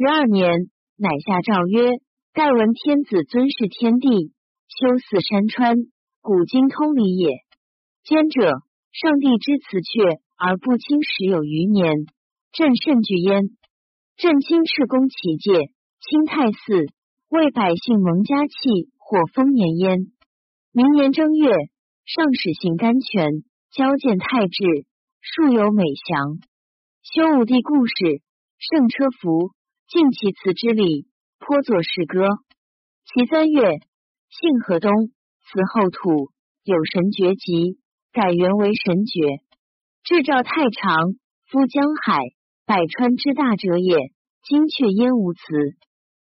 十二年，乃下诏曰：盖闻天子尊视天地，修祀山川，古今通理也。兼者，上帝之辞阙而不亲时有余年，朕甚惧焉。朕亲敕公其戒，清太寺，为百姓蒙嘉器或丰年焉。明年正月，上使行甘泉，交见太治，数有美祥。修武帝故事，圣车服，尽其辞之礼，颇作诗歌。其三月，幸河东，祠后土有神爵籍，改元为神爵。制造太长，夫江海百川之大者也。今却焉无辞。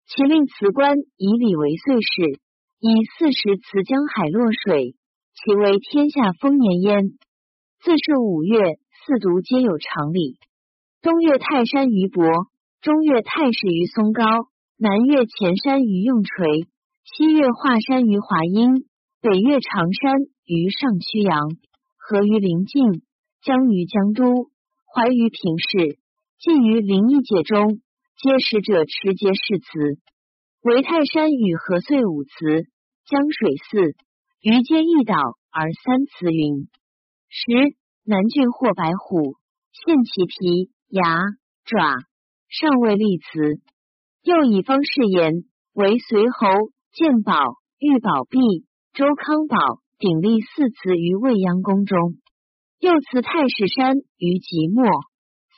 其令辞官以礼为岁事，以四时辞江海落水，其为天下丰年焉。自是五月四渎皆有常理。东岳泰山于伯，中岳泰氏于嵩高，南岳前山于用垂，西岳华山于华阴，北岳长山于上曲阳，河于临晋，江于江都，淮于平氏，晋于灵异界中，皆使者持节誓词。唯泰山与何岁五祠，江水寺余皆一岛而三祠云。十南郡获白虎，献其皮。牙爪尚未立祠，又以方士言为随侯建宝玉宝璧周康宝鼎立四祠于未央宫中，又祠太史山于即墨，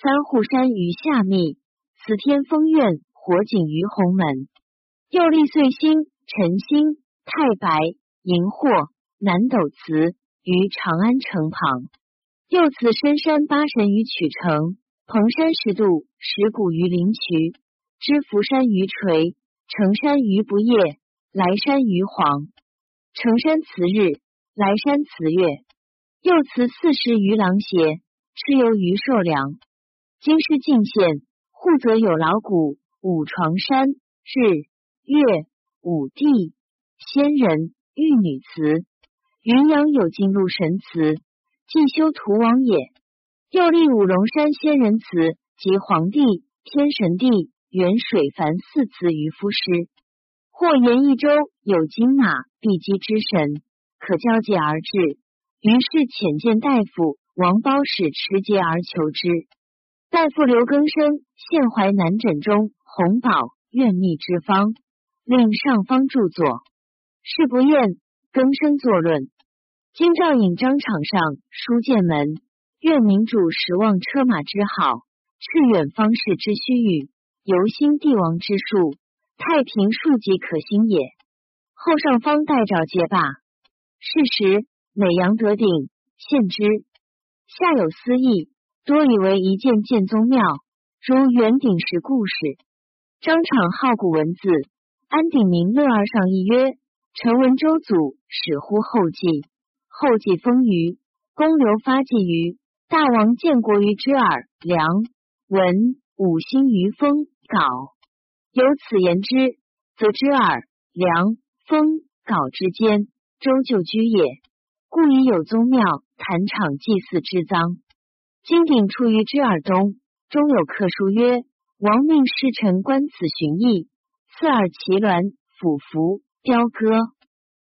三户山于下密，此天风苑火景于鸿门，又立岁星辰星太白荧惑南斗祠于长安城旁，又祠深山八神于曲城。蓬山石渡，石鼓于灵渠；知福山于垂，成山于不夜，来山于黄。成山辞日，来山辞月。又辞四十余郎邪，蚩尤于寿梁。京师进县，户则有老谷、五床山、日月、五帝、仙人、玉女祠。云阳有金鹿神祠，既修图王也。又立五龙山仙人祠及皇帝、天神帝、元水凡四祠于夫师。或言一州有金马、必击之神，可交接而至。于是遣见大夫王褒使持节而求之。大夫刘更生现淮南枕中红宝愿密之方，令上方著作。事不厌，更生作论。京兆尹张场上书剑门。愿民主实望车马之好，赤远方士之须臾，游兴帝王之术，太平庶几可兴也。后上方代诏皆罢。是时，美阳得鼎，献之。下有私议，多以为一件建宗庙，如元鼎时故事。张敞好古文字，安鼎名乐而上一曰：“臣闻周祖始乎后继，后继封余，公刘发迹于。”大王建国于之耳，梁文五星于风镐，有此言之，则之耳梁风镐之间，周旧居也。故以有宗庙坛场祭祀之赃。金鼎出于之耳东，中有刻书曰：“王命侍臣观此寻意，赐尔其鸾府服雕歌。”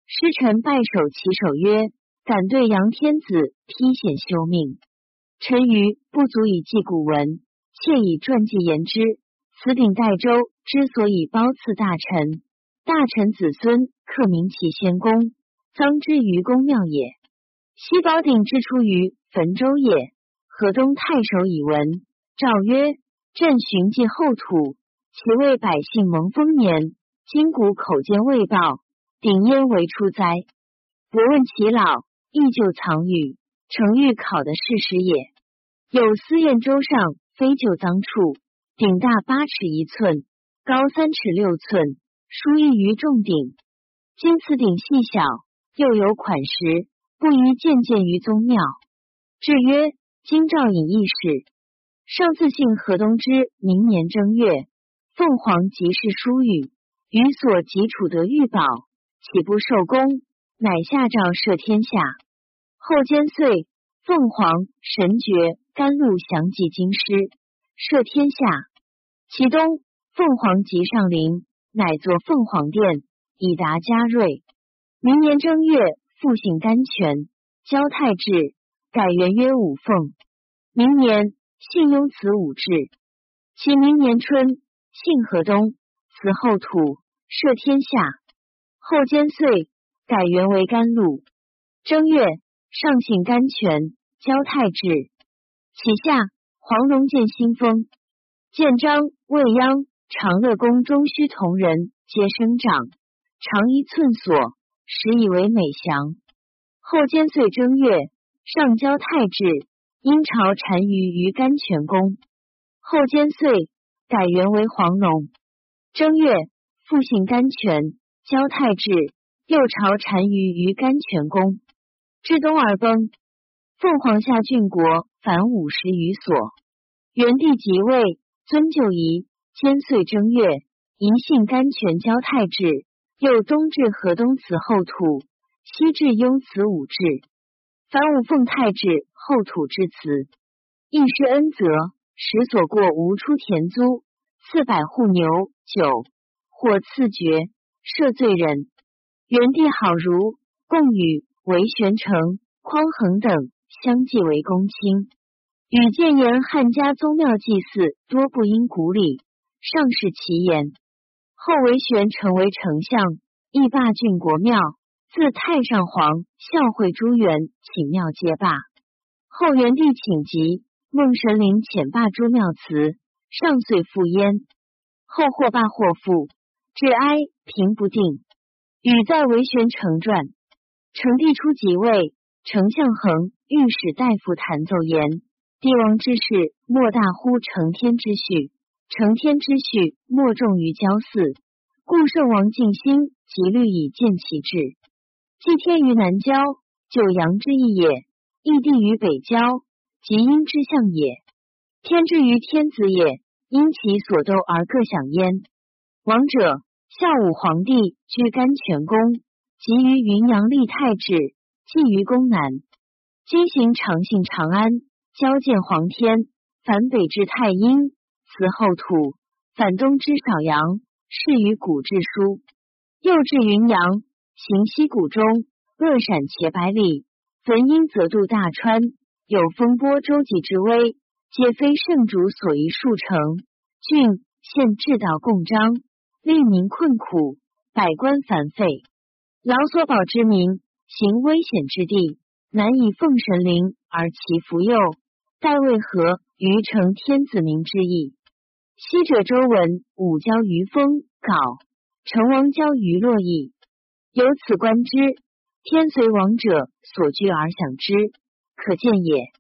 师臣拜首其首曰：“敢对杨天子披显修命。”臣愚不足以记古文，窃以传记言之。此鼎代周之所以褒赐大臣，大臣子孙刻名其先公，臧之于公庙也。西宝鼎之出于汾州也。河东太守以闻，诏曰：“朕寻迹后土，其为百姓蒙丰年。今古口见未报，鼎焉为出哉？不问其老，亦就藏语。”程昱考的事实也。有司宴周上，非就脏处，顶大八尺一寸，高三尺六寸，书异于众鼎。今此鼎细小，又有款识，不宜见见于宗庙。至曰：今诏引议事，上自信河东之明年正月，凤凰即是书语，于所及处得玉宝，岂不受功？乃下诏赦天下。后兼岁，凤凰神爵甘露降济京师，赦天下。其东凤凰即上林，乃作凤凰殿，以达嘉瑞。明年正月，复姓甘泉，交太治，改元曰五凤。明年姓雍，此武治。其明年春，姓河东，此后土，摄天下。后兼岁，改元为甘露。正月，上姓甘泉，交太治。其下黄龙见新丰，建章、未央、长乐宫中须同人，皆生长，长一寸所，实以为美祥。后兼岁正月，上交太治。因朝单于于甘泉宫，后兼岁，改元为黄龙。正月，复姓甘泉，交太治。又朝单于于甘泉宫。至东而崩。凤凰下郡国凡五十余所。元帝即位，尊就仪，兼岁正月，宜信甘泉，交太治。又东至河东，此后土；西至雍，此武治。凡五奉太治。后土之词，亦是恩泽，使所过无出田租，赐百户牛酒，或赐爵，赦罪人。元帝好如贡与韦玄成、匡衡等相继为公卿。与建言汉家宗庙祭祀多不因古礼，上是其言。后韦玄成为丞相，亦霸郡国庙，自太上皇孝惠诸元，请庙皆罢。后元帝请疾，孟神灵遣罢诸庙祠，上岁复焉。后或罢或复，至哀平不定。禹在韦玄成传，成帝初即位，丞相衡御史大夫弹奏言：帝王之事，莫大乎承天之序；承天之序，莫重于交祀。故圣王尽心，极虑以见其志。祭天于南郊，九阳之意也。义地于北郊，即阴之象也。天之于天子也，因其所斗而各享焉。王者，孝武皇帝居甘泉宫，即于云阳立太治，祭于宫南。今行长信长安，交见皇天，反北至太阴，此后土；反东之少阳，是于古志书。又至云阳，行西谷中，扼陕且百里。焚阴则渡大川，有风波周济之危，皆非圣主所宜数成。郡县治道共章，利民困苦，百官繁废，劳所保之民，行危险之地，难以奉神灵而其福佑。待为何于成天子民之意？昔者周文武交于封镐，成王交于洛邑，由此观之。天随王者所居而享之，可见也。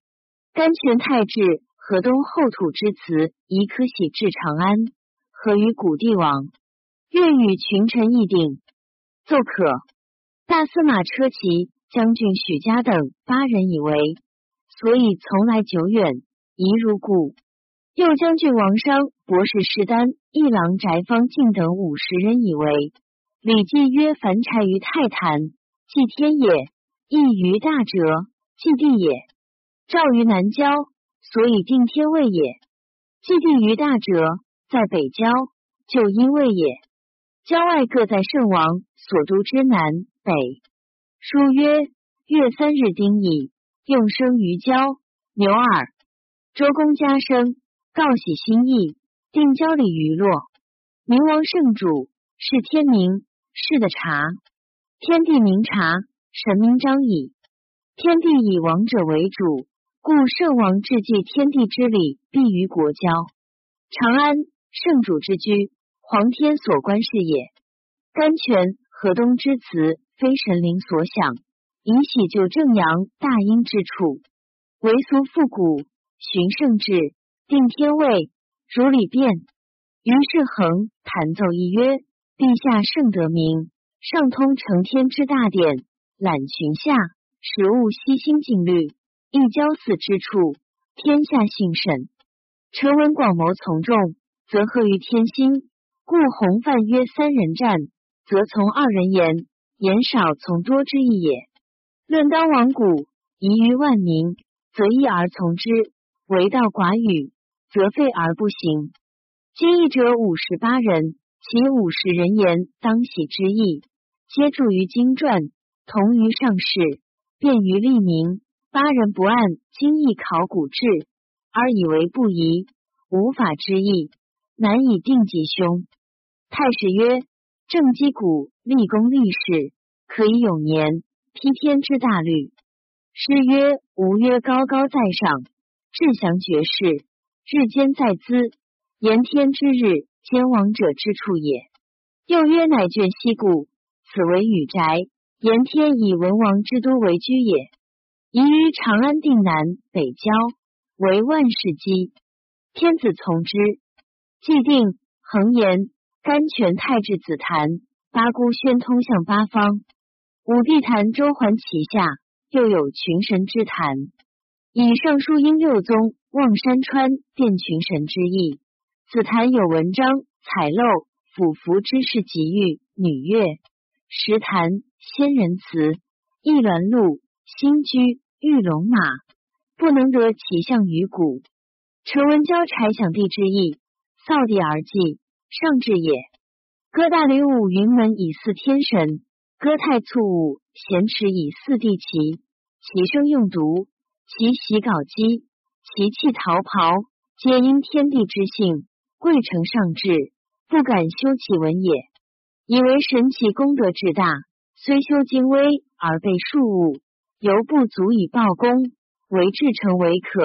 甘泉太治河东后土之词，宜可喜至长安，合于古帝王。愿与群臣议定，奏可。大司马车骑将军许家等八人以为，所以从来久远，宜如故。右将军王商、博士士丹、一郎翟方进等五十人以为。礼记曰：“凡柴于泰坛。”祭天也，义于大者；祭地也，赵于南郊，所以定天位也。祭地于大者，在北郊，就因位也。郊外各在圣王所都之南北。书曰：月三日丁乙，用生于郊。牛耳。周公家生，告喜心意，定郊里娱乐。明王圣主，是天明，是的茶。天地明察，神明彰矣。天地以王者为主，故圣王治祭天地之礼，必于国郊。长安，圣主之居，皇天所观是也。甘泉河东之词，非神灵所想，以喜就正阳大阴之处，为俗复古，循圣制，定天位，如礼变。于是恒弹奏一曰：陛下圣德明。上通承天之大典，揽群下，使物悉心尽虑，一交祀之处，天下幸甚。臣闻广谋从众，则合于天心。故弘范曰：三人战，则从二人言；言少从多之意也。论当亡古，宜于万民，则一而从之；为道寡语，则废而不行。今义者五十八人，其五十人言当喜之意，皆著于经传，同于上士，便于利民。八人不按经义考古志，而以为不宜，无法之意，难以定吉凶。太史曰：正击鼓，立功立事，可以永年，披天之大律。诗曰：吾曰高高在上，志祥绝世，日间在兹，言天之日，兼王者之处也。又曰：乃卷西谷，此为宇宅，言天以文王之都为居也。宜于长安定南北郊，为万世基。天子从之。既定，恒言。甘泉太治紫檀，八姑轩通向八方。五帝坛周环其下，又有群神之坛。以上书因六宗望山川殿群神之意。紫坛有文章、彩漏、俯伏之事，吉玉、女乐、石坛、仙人祠、一鸾路、新居、玉龙马，不能得其象于古。陈文交柴享地之意，扫地而祭。上至也，歌大吕武云门以祀天神，歌太簇武咸池以祀地旗，其声用毒，其喜稿击，其气逃袍，皆因天地之性，贵成上至，不敢修其文也。以为神奇功德至大，虽修精微而被数物，犹不足以报功，为至诚为可，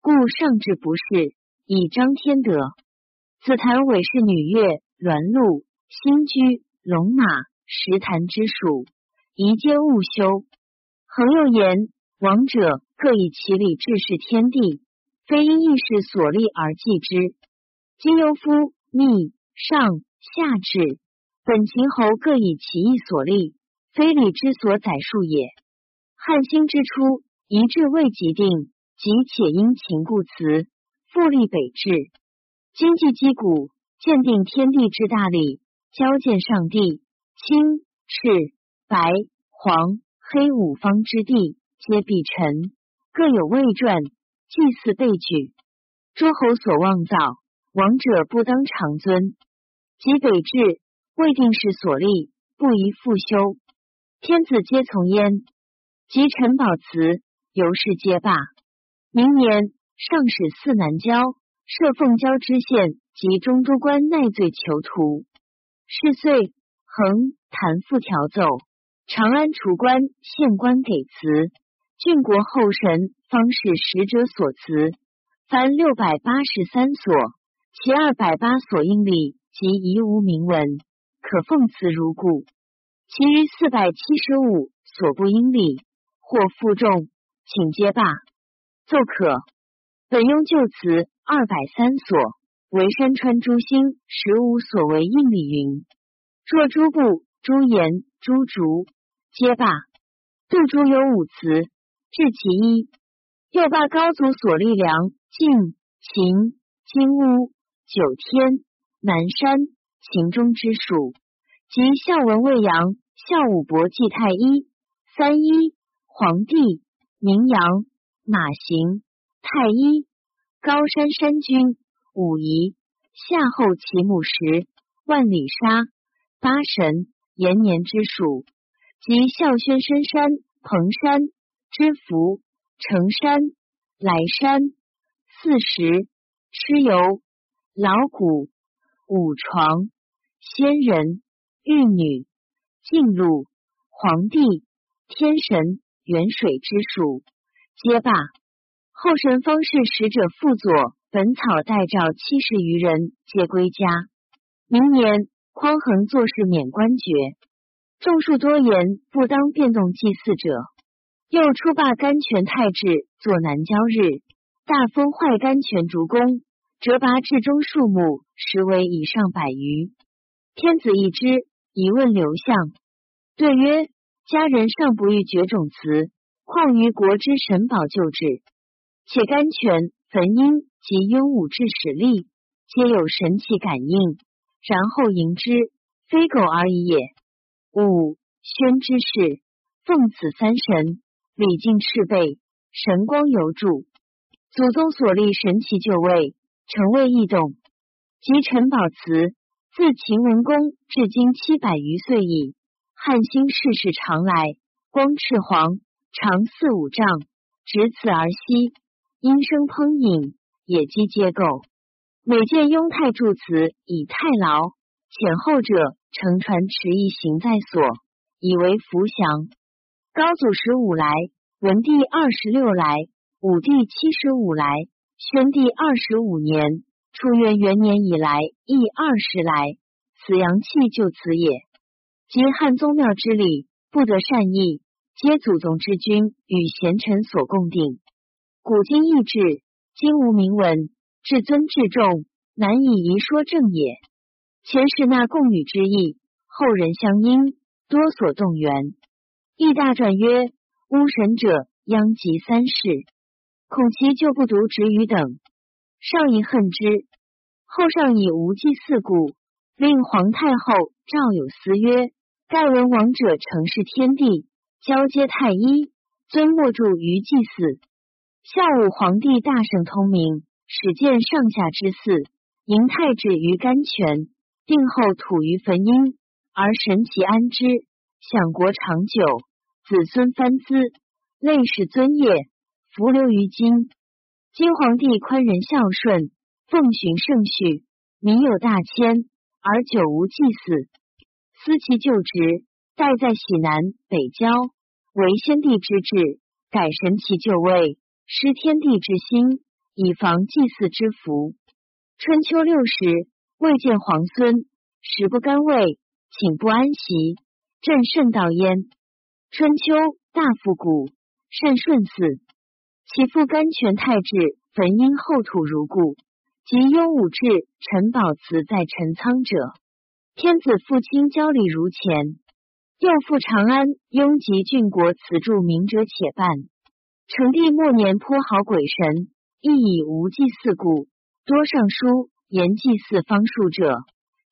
故上至不是，以彰天德。紫檀尾是女乐、鸾鹿、新居、龙马、石檀之属，宜皆勿修。恒又言：王者各以其理治世天地，非因意事所立而祭之。今忧夫逆上下治，本秦侯各以其意所立，非礼之所载数也。汉兴之初，一治未及定，即且因秦故辞，复立北治。经济击鼓，鉴定天地之大理，交见上帝。青、赤、白、黄、黑五方之地，皆必臣，各有位传，祭祀备举。诸侯所望造，王者不当长尊。及北至，未定是所立，不宜复修。天子皆从焉。及陈宝祠，由是皆罢。明年，上使四南郊。设凤郊知县及中都官奈罪囚徒，是岁恒弹复调奏，长安除官县官给辞，郡国后神方是使者所辞，凡六百八十三所，其二百八所应礼及遗无铭文，可奉辞如故；其余四百七十五所不应礼或负重，请皆罢。奏可。本庸就辞二百三所，为山川诸星十五所为应礼云。若诸部、诸言、诸竹皆罢。杜诸有五词，至其一。又罢高祖所立梁、晋、秦、金乌、九天、南山、秦中之属，及孝文魏阳、孝武伯祭太一、三一、皇帝、名阳、马行。太一、高山山君、武夷、夏后齐木石、万里沙、八神、延年之属，及孝宣深山、彭山、知福、成山、来山、四时、蚩尤、老谷、五床、仙人、玉女、晋禄、黄帝、天神、元水之属，皆罢。后神方士使者副佐本草代诏七十余人，皆归家。明年匡衡作事免官爵，众数多言不当变动祭祀者。又出罢甘泉太治，作南郊日，大封坏甘泉竹公，折拔至中树木，实为以上百余。天子一之，疑问刘向，对曰：家人尚不欲绝种祠，况于国之神宝救治？且甘泉、焚阴及庸武之使力，皆有神奇感应，然后迎之，非狗而已也。五宣之事，奉此三神，礼敬赤背，神光犹著。祖宗所立神奇就位，成位异动。及陈宝祠，自秦文公至今七百余岁矣。汉兴世事常来，光赤黄，长四五丈，直此而西，阴声烹饮，野鸡皆构。每见雍太祝祠以太牢，前后者乘船持一行在所，以为福祥。高祖十五来，文帝二十六来，武帝七十五来，宣帝二十五年，初元元年以来，亦二十来，此阳气就此也。及汉宗庙之礼，不得善意，皆祖宗之君与贤臣所共定。古今异志，今无明文，至尊至重，难以一说正也。前世纳共语之意，后人相因，多所动员。易大传曰：巫神者，殃及三世，恐其就不读止语等，上以恨之。后上以无祭祀故，令皇太后赵有司曰。盖闻王者成事天地，交接太医，尊莫助于祭祀。孝武皇帝大圣通明，始建上下之祀，迎太子于甘泉，定后土于汾阴，而神其安之，享国长久，子孙翻滋，累世尊业，福留于今。今皇帝宽仁孝顺，奉循圣序，民有大迁，而久无祭祀。思其旧职，待在喜南北郊，为先帝之志，改神其就位，失天地之心，以防祭祀之福。春秋六十，未见皇孙，食不甘味，寝不安席，朕甚道焉。春秋大复古，甚顺祀。其父甘泉太治，坟茗后土如故。及雍武志、陈宝祠在陈仓者。天子父亲交礼如前，又赴长安，拥及郡国辞著名者且半。成帝末年颇好鬼神，亦以无祭祀故，多上书言祭祀方术者，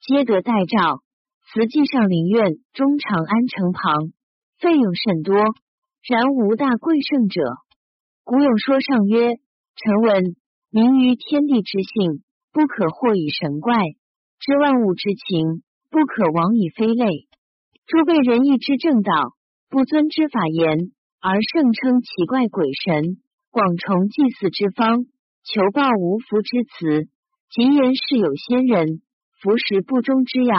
皆得代诏。辞祭上林苑中长安城旁，费用甚多，然无大贵盛者。古有说上曰：“臣闻明于天地之性，不可惑以神怪；知万物之情。”不可亡以非类，诸被仁义之正道，不遵之法言，而盛称奇怪鬼神，广崇祭祀之方，求报无福之词，极言是有仙人，服食不忠之药，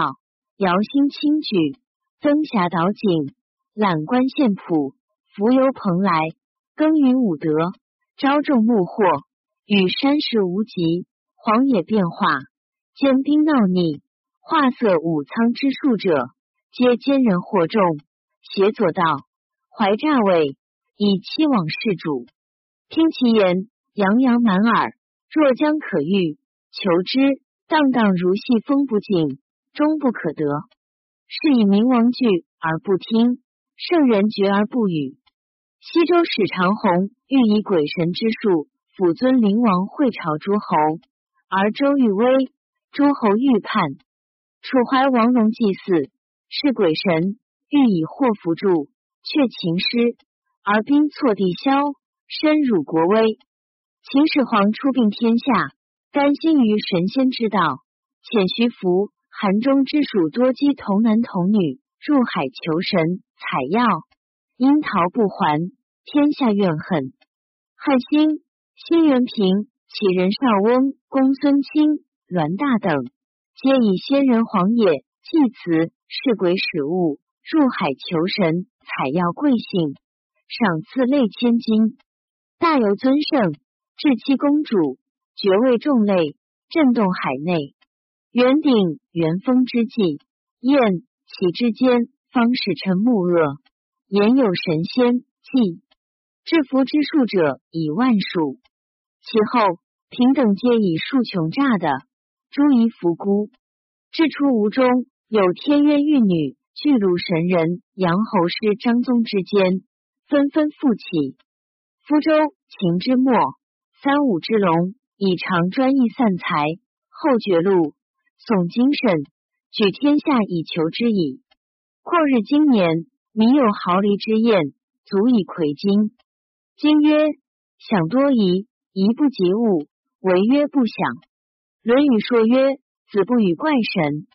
摇星轻举，登霞导景，览观献谱，浮游蓬莱，耕耘武德，招众目惑，与山石无极，荒野变化，坚冰闹逆。画色武苍之术者，皆奸人惑众，邪左道，怀诈伪，以欺罔事主。听其言，洋洋满耳。若将可遇，求之，荡荡如细风不紧，终不可得。是以明王惧而不听，圣人绝而不语。西周史长虹欲以鬼神之术辅尊灵王会朝诸侯，而周欲威，诸侯欲叛。楚怀王戎祭祀，是鬼神欲以祸福助，却秦师而兵错地消，深辱国威。秦始皇出并天下，甘心于神仙之道，遣徐福、韩中之属多积童男童女入海求神采药，因逃不还，天下怨恨。汉兴、辛元平、杞人少翁、公孙卿、栾大等。皆以仙人黄也祭祠，是鬼使物，入海求神，采药贵姓，赏赐类千金，大有尊盛。至妻公主，爵位重类，震动海内。元鼎元丰之际，宴其之间，方使臣木恶，言有神仙祭制服之术者以万数。其后平等皆以数穷诈的。诸夷伏孤，至出吴中，有天渊玉女、巨鹿神人、杨侯师张宗之间，纷纷复起。福州秦之末，三五之龙，以长专义散财，后绝路，耸精神，举天下以求之矣。阔日今年，民有毫厘之宴，足以魁金。今曰想多疑，疑不及物，为曰不想。论语说曰：“子不与怪神。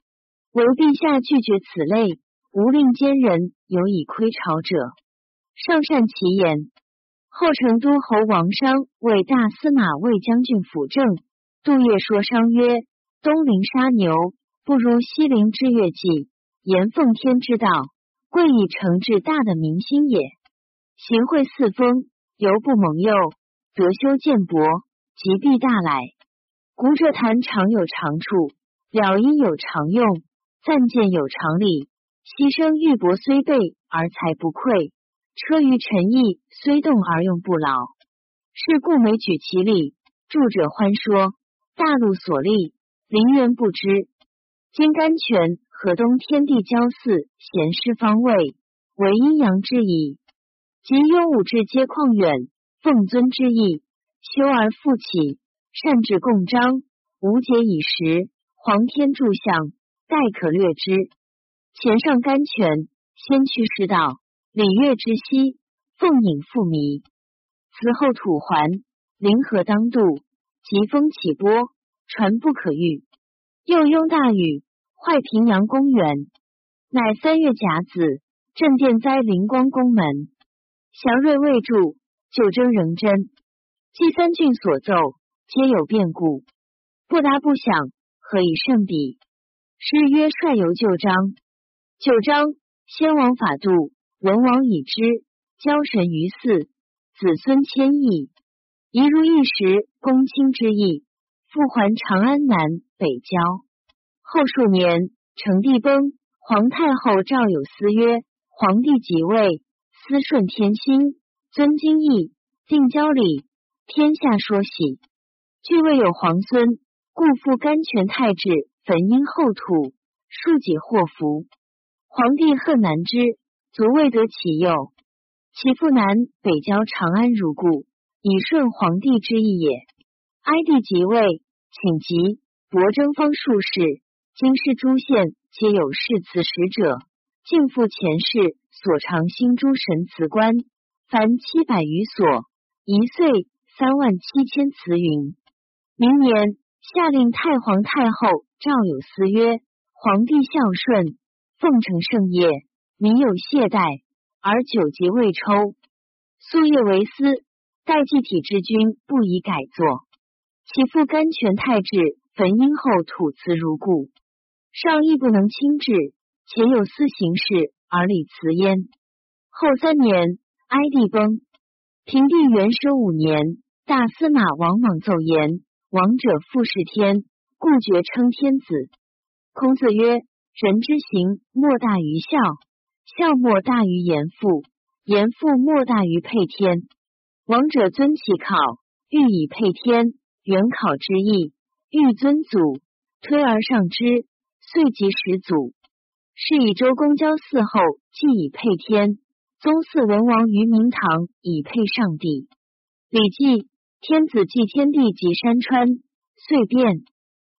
唯陛下拒绝此类，无令奸人有以窥朝者。上善其言。后成都侯王商为大司马卫将军辅政。杜业说商曰：“东陵杀牛，不如西陵之乐伎，言奉天之道，贵以诚至大的民心也。行贿四风，犹不蒙诱，则修建薄，即必大来。古者谈常有长处，了因有常用，暂见有常理。牺牲玉帛虽备，而财不匮。”车于陈毅，虽动而用不老，是故每举其例。著者欢说，大陆所立，陵园不知。今甘泉、河东天地交祀，贤师方位，为阴阳之矣。及庸武志皆旷远，奉尊之意，修而复起，善治共章，无节以时。皇天柱象，待可略之。前上甘泉，先驱师道。礼乐之息，凤影复迷。此后土还，临河当渡，疾风起波，船不可御。又拥大雨，坏平阳公园。乃三月甲子，镇殿灾灵光宫门，祥瑞未著，九征仍真。祭三郡所奏，皆有变故。不答不响，何以胜彼？诗曰：“率游旧章。”九章，先王法度。文王已之，交神于祀，子孙千亿，宜如一时，公卿之意，复还长安南北郊。后数年，成帝崩，皇太后赵有司曰：“皇帝即位，思顺天心，尊经义，定交礼，天下说喜。俱未有皇孙，故复甘泉太治，焚阴后土，庶几祸福。皇帝恨难之。”足未得其右，其父南北郊长安如故，以顺皇帝之意也。哀帝即位，请疾，伯征方术士，京师诸县皆有誓词使者，敬赴前世所长兴诸神祠官，凡七百余所，一岁三万七千祠云。明年，下令太皇太后赵有司曰：皇帝孝顺，奉承圣业。民有懈怠，而久节未抽，夙夜为司，待祭体之君不宜改作。其父甘泉太治焚阴后土辞如故，上亦不能亲至，且有司行事而礼辞焉。后三年，哀帝崩，平帝元始五年，大司马王莽奏言：王者复是天，故爵称天子。孔子曰：人之行，莫大于孝。孝莫大于严父，严父莫大于配天。王者尊其考，欲以配天。元考之意，欲尊祖，推而上之，遂即始祖。是以周公交嗣后，既以配天；宗嗣文王于明堂，以配上帝。礼记：天子祭天地及山川，岁变。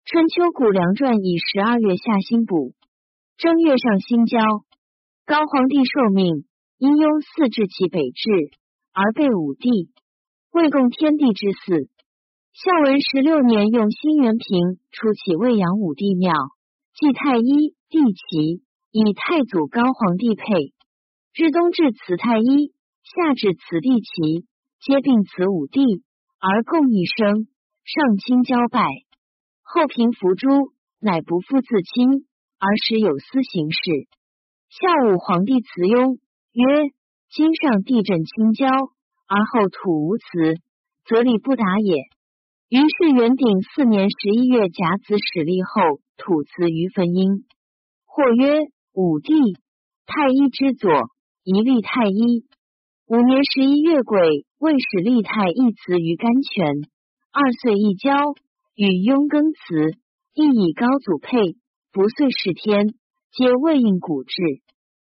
春秋谷梁传以十二月下星补，正月上辛交。高皇帝受命，因雍四至其北至，而被武帝，魏共天地之祀。孝文十六年，用新元平出起魏阳武帝庙，祭太一、帝齐，以太祖高皇帝配。日冬至祠太一，夏至祠帝齐，皆并祠武帝，而共一生。上清交拜，后平伏诛，乃不复自亲，而使有司行事。孝武皇帝辞雍曰：“今上地震清郊，而后土无辞，则礼不达也。”于是元鼎四年十一月甲子始立后，土祠于汾阴。或曰：“武帝太一之左，一立太一。”五年十一月癸，未始立太一祠于甘泉。二岁一交，与雍更祠，亦以高祖配，不遂事天。皆未应古制。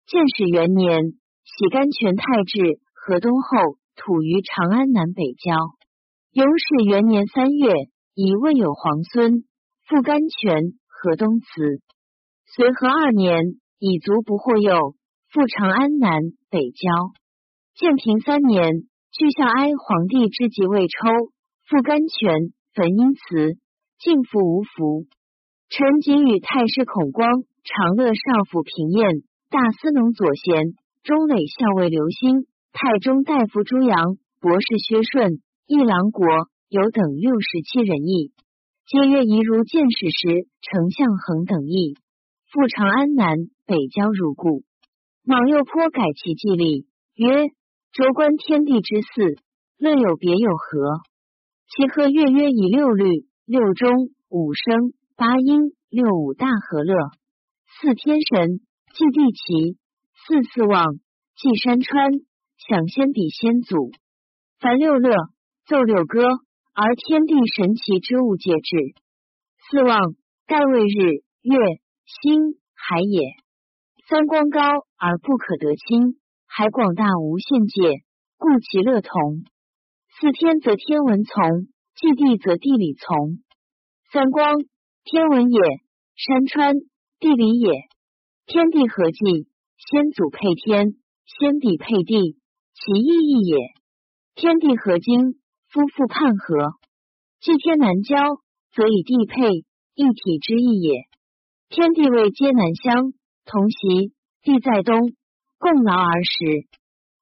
建始元年，喜甘泉太治河东后，土于长安南北郊。永始元年三月，已未有皇孙，复甘泉河东祠。随和二年，已卒不惑幼，复长安南北郊。建平三年，据孝哀皇帝之疾未抽，复甘泉焚阴祠，敬父无福。臣仅与太师孔光、长乐少府平晏、大司农左贤、中磊校尉刘兴、太中大夫朱阳、博士薛顺、议郎国有等六十七人议，皆曰宜如见使时，丞相恒等议，赴长安南北郊入故。莽又颇改其纪例，曰：周观天地之祀，乐有别有何？其和乐曰以六律、六中、五声。八音六五大和乐，四天神祭地奇，四四望祭山川，享先比先祖。凡六乐奏六歌，而天地神奇之物皆至。四望盖谓日月星海也。三光高而不可得亲，海广大无限界，故其乐同。四天则天文从，祭地则地理从。三光。天文也，山川地理也。天地合祭，先祖配天，先帝配地，其意义也。天地合经，夫妇判合，祭天南交，则以地配，一体之意也。天地位皆南乡，同席，地在东，共劳而食。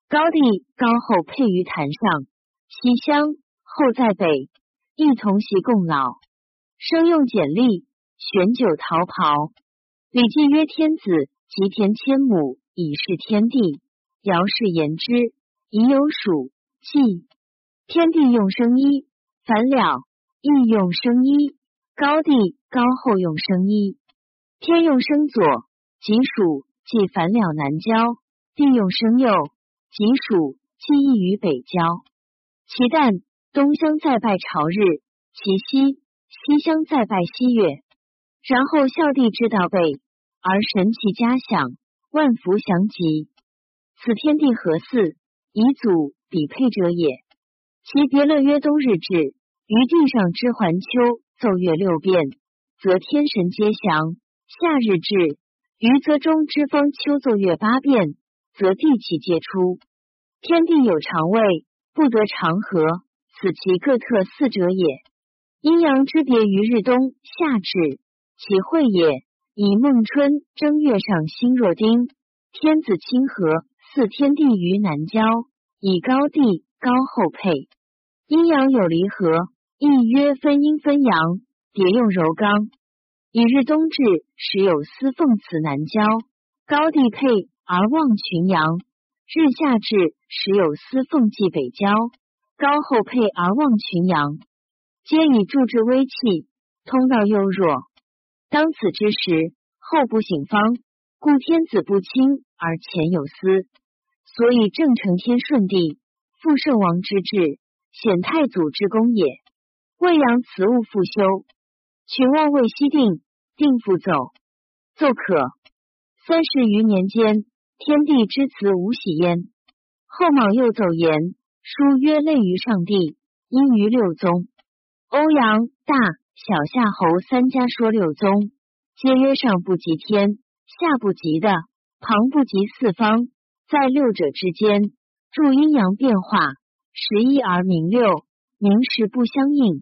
高地高后配于坛上，西乡后在北，亦同席共劳。生用简历，选酒逃袍。礼记曰：“天子及田千亩，以示天地。”尧是言之，以有属祭。天地用生一，凡了亦用生一。高地高后用生一，天用生左，即属即凡了南郊；地用生右，即属即异于北郊。其旦东乡再拜朝日，其西。西乡再拜西岳，然后孝弟之道备，而神奇嘉享，万福祥吉。此天地合祀，以祖比配者也。其别乐曰冬日至，于地上之环秋奏乐六遍，则天神皆祥；夏日至，于泽中之风秋奏乐八遍，则地气皆出。天地有常位，不得常和，此其各特四者也。阴阳之别于日冬夏至，其会也。以孟春正月上星若丁，天子亲和，祀天地于南郊，以高地高后配。阴阳有离合，亦曰分阴分阳，别用柔刚。以日冬至，时有司奉此南郊，高地配而望群阳；日夏至，时有司奉祭北郊，高后配而望群阳。皆以助之微气，通道又弱。当此之时，后不省方，故天子不亲而前有私，所以正承天顺地，复圣王之治，显太祖之功也。未扬此物复修，群望未息定，定复奏，奏可。三十余年间，天地之辞无喜焉。后莽又奏言，书曰：“类于上帝，因于六宗。”欧阳大小夏侯三家说六宗，皆曰上不及天，下不及的，旁不及四方，在六者之间，注阴阳变化，十一而明六，名实不相应。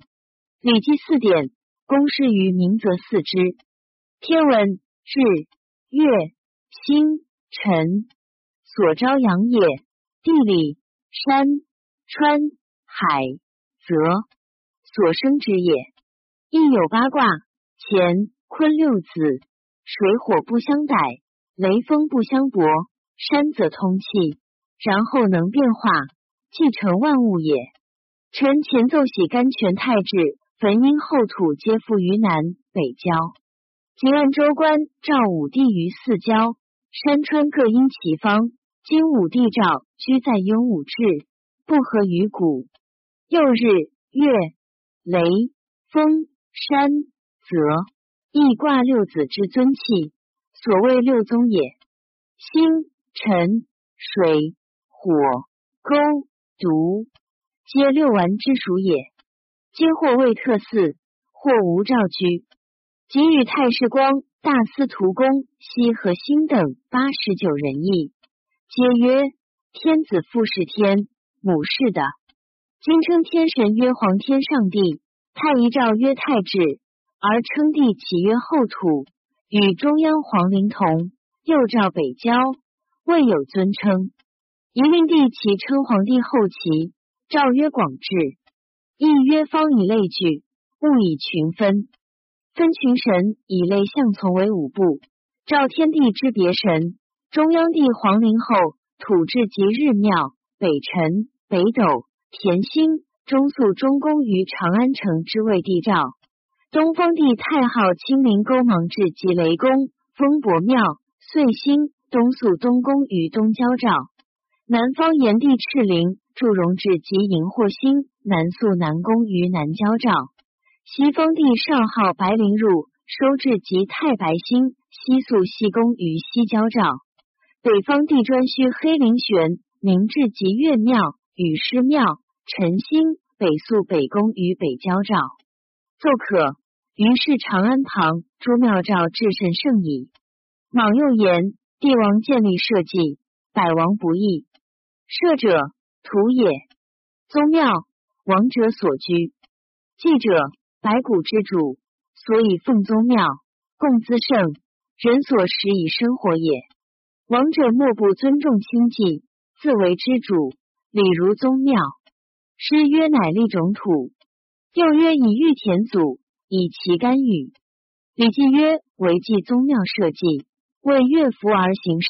礼记四典，公示于明则四之。天文日月星辰所招阳也，地理山川海泽。所生之也，亦有八卦：乾坤六子，水火不相逮，雷风不相搏，山则通气，然后能变化，继承万物也。臣前奏喜甘泉太治，汾阴后土皆附于南北郊，即按州官赵武帝于四郊，山川各因其方。今武帝诏居在雍武志，不合于古。又日月。雷、风、山、泽，亦卦六子之尊气，所谓六宗也。星、辰、水、火、勾、毒，皆六丸之属也。皆或未特祀，或无诏居。即与太师光、大司徒公、西和星等八十九人议，皆曰：天子父是天，母是的。今称天神曰皇天上帝，太一诏曰太治，而称帝起曰后土，与中央皇陵同，又诏北郊，未有尊称。一令帝起称皇帝后期，诏曰广治，亦曰方以类聚，物以群分，分群神以类相从为五部。赵天地之别神，中央帝皇陵后土至及日庙、北辰、北斗、田心、中肃中宫于长安城之谓帝诏。东方帝太昊亲临勾芒至及雷公、风伯庙、岁星、东肃东宫于东郊诏。南方炎帝赤陵祝融至及荧惑星、南肃南宫于南郊诏。西方帝少昊白灵入收至及太白星。西肃西宫于西郊诏，北方地专需黑灵玄明至及月庙与师庙陈兴北宿北宫与北郊诏，奏可。于是长安旁诸庙诏至甚盛矣。莽又言帝王建立社稷，百王不易。社者土也，宗庙王者所居，祭者百谷之主，所以奉宗庙，共滋盛。人所食以生活也。王者莫不尊重亲祭，自为之主，礼如宗庙。诗曰：“乃立种土。”又曰：“以御田祖，以其干预。”礼记曰：“为祭宗庙社稷，为乐服而行事。”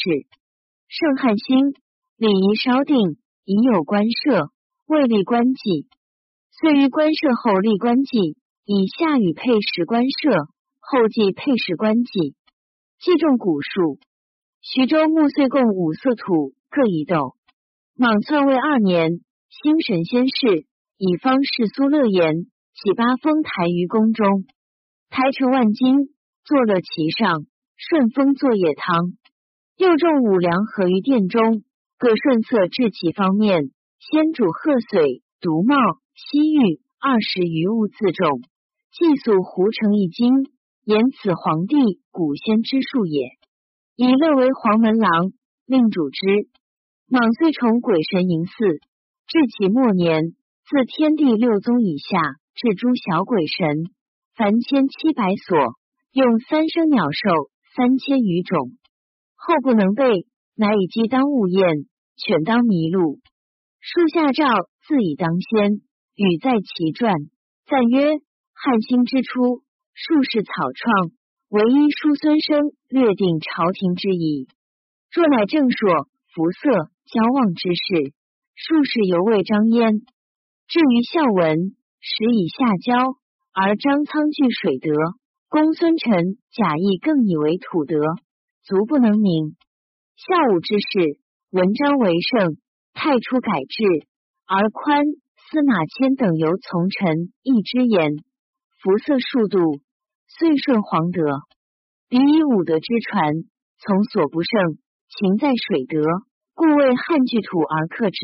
圣汉兴，礼仪稍定，已有官社，未立官祭。遂于官社后立官祭，以下雨配食官社，后祭配食官祭。祭种古树，徐州木岁共五色土各一斗。莽篡位二年，兴神仙事以方士苏乐言，起八风台于宫中，台成万金，坐乐其上。顺风坐野汤，又种五粮合于殿中，各顺策治其方面。先主贺岁、独茂、西域二十余物自种，祭宿胡成一金。言此皇帝古先之术也，以乐为黄门郎，令主之。莽遂崇鬼神迎祀，至其末年，自天地六宗以下，至诸小鬼神，凡千七百所，用三生鸟兽三千余种。后不能备，乃以鸡当物宴，犬当麋鹿。树下诏自以当先，语在其传，赞曰：汉兴之初。术士草创，唯一叔孙生略定朝廷之意。若乃正朔、服色、交望之事，术士犹未张焉。至于孝文，始以下交，而张苍据水德，公孙臣假意更以为土德，足不能明。孝武之事，文章为盛，太初改制，而宽司马迁等由从臣一之言，服色数度。遂顺皇德，彼以武德之传，从所不胜，情在水德，故为汉具土而克之。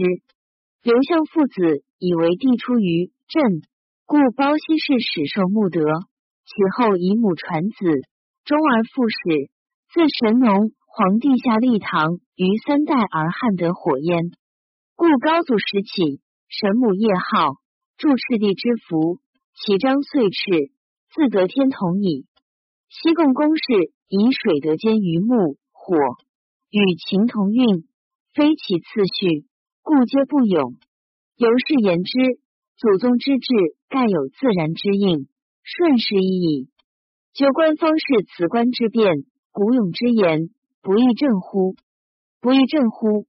刘向父子以为帝出于朕，故包西氏始受穆德，其后以母传子，终而复始。自神农皇帝下立堂于三代而汉得火焉，故高祖时起，神母叶号，助赤帝之福，其章遂赤。自得天同矣。西贡公事以水德兼于木火，与秦同运，非其次序，故皆不勇。由是言之，祖宗之志，盖有自然之应，顺势已矣。就官方是辞官之变，古勇之言，不亦正乎？不亦正乎？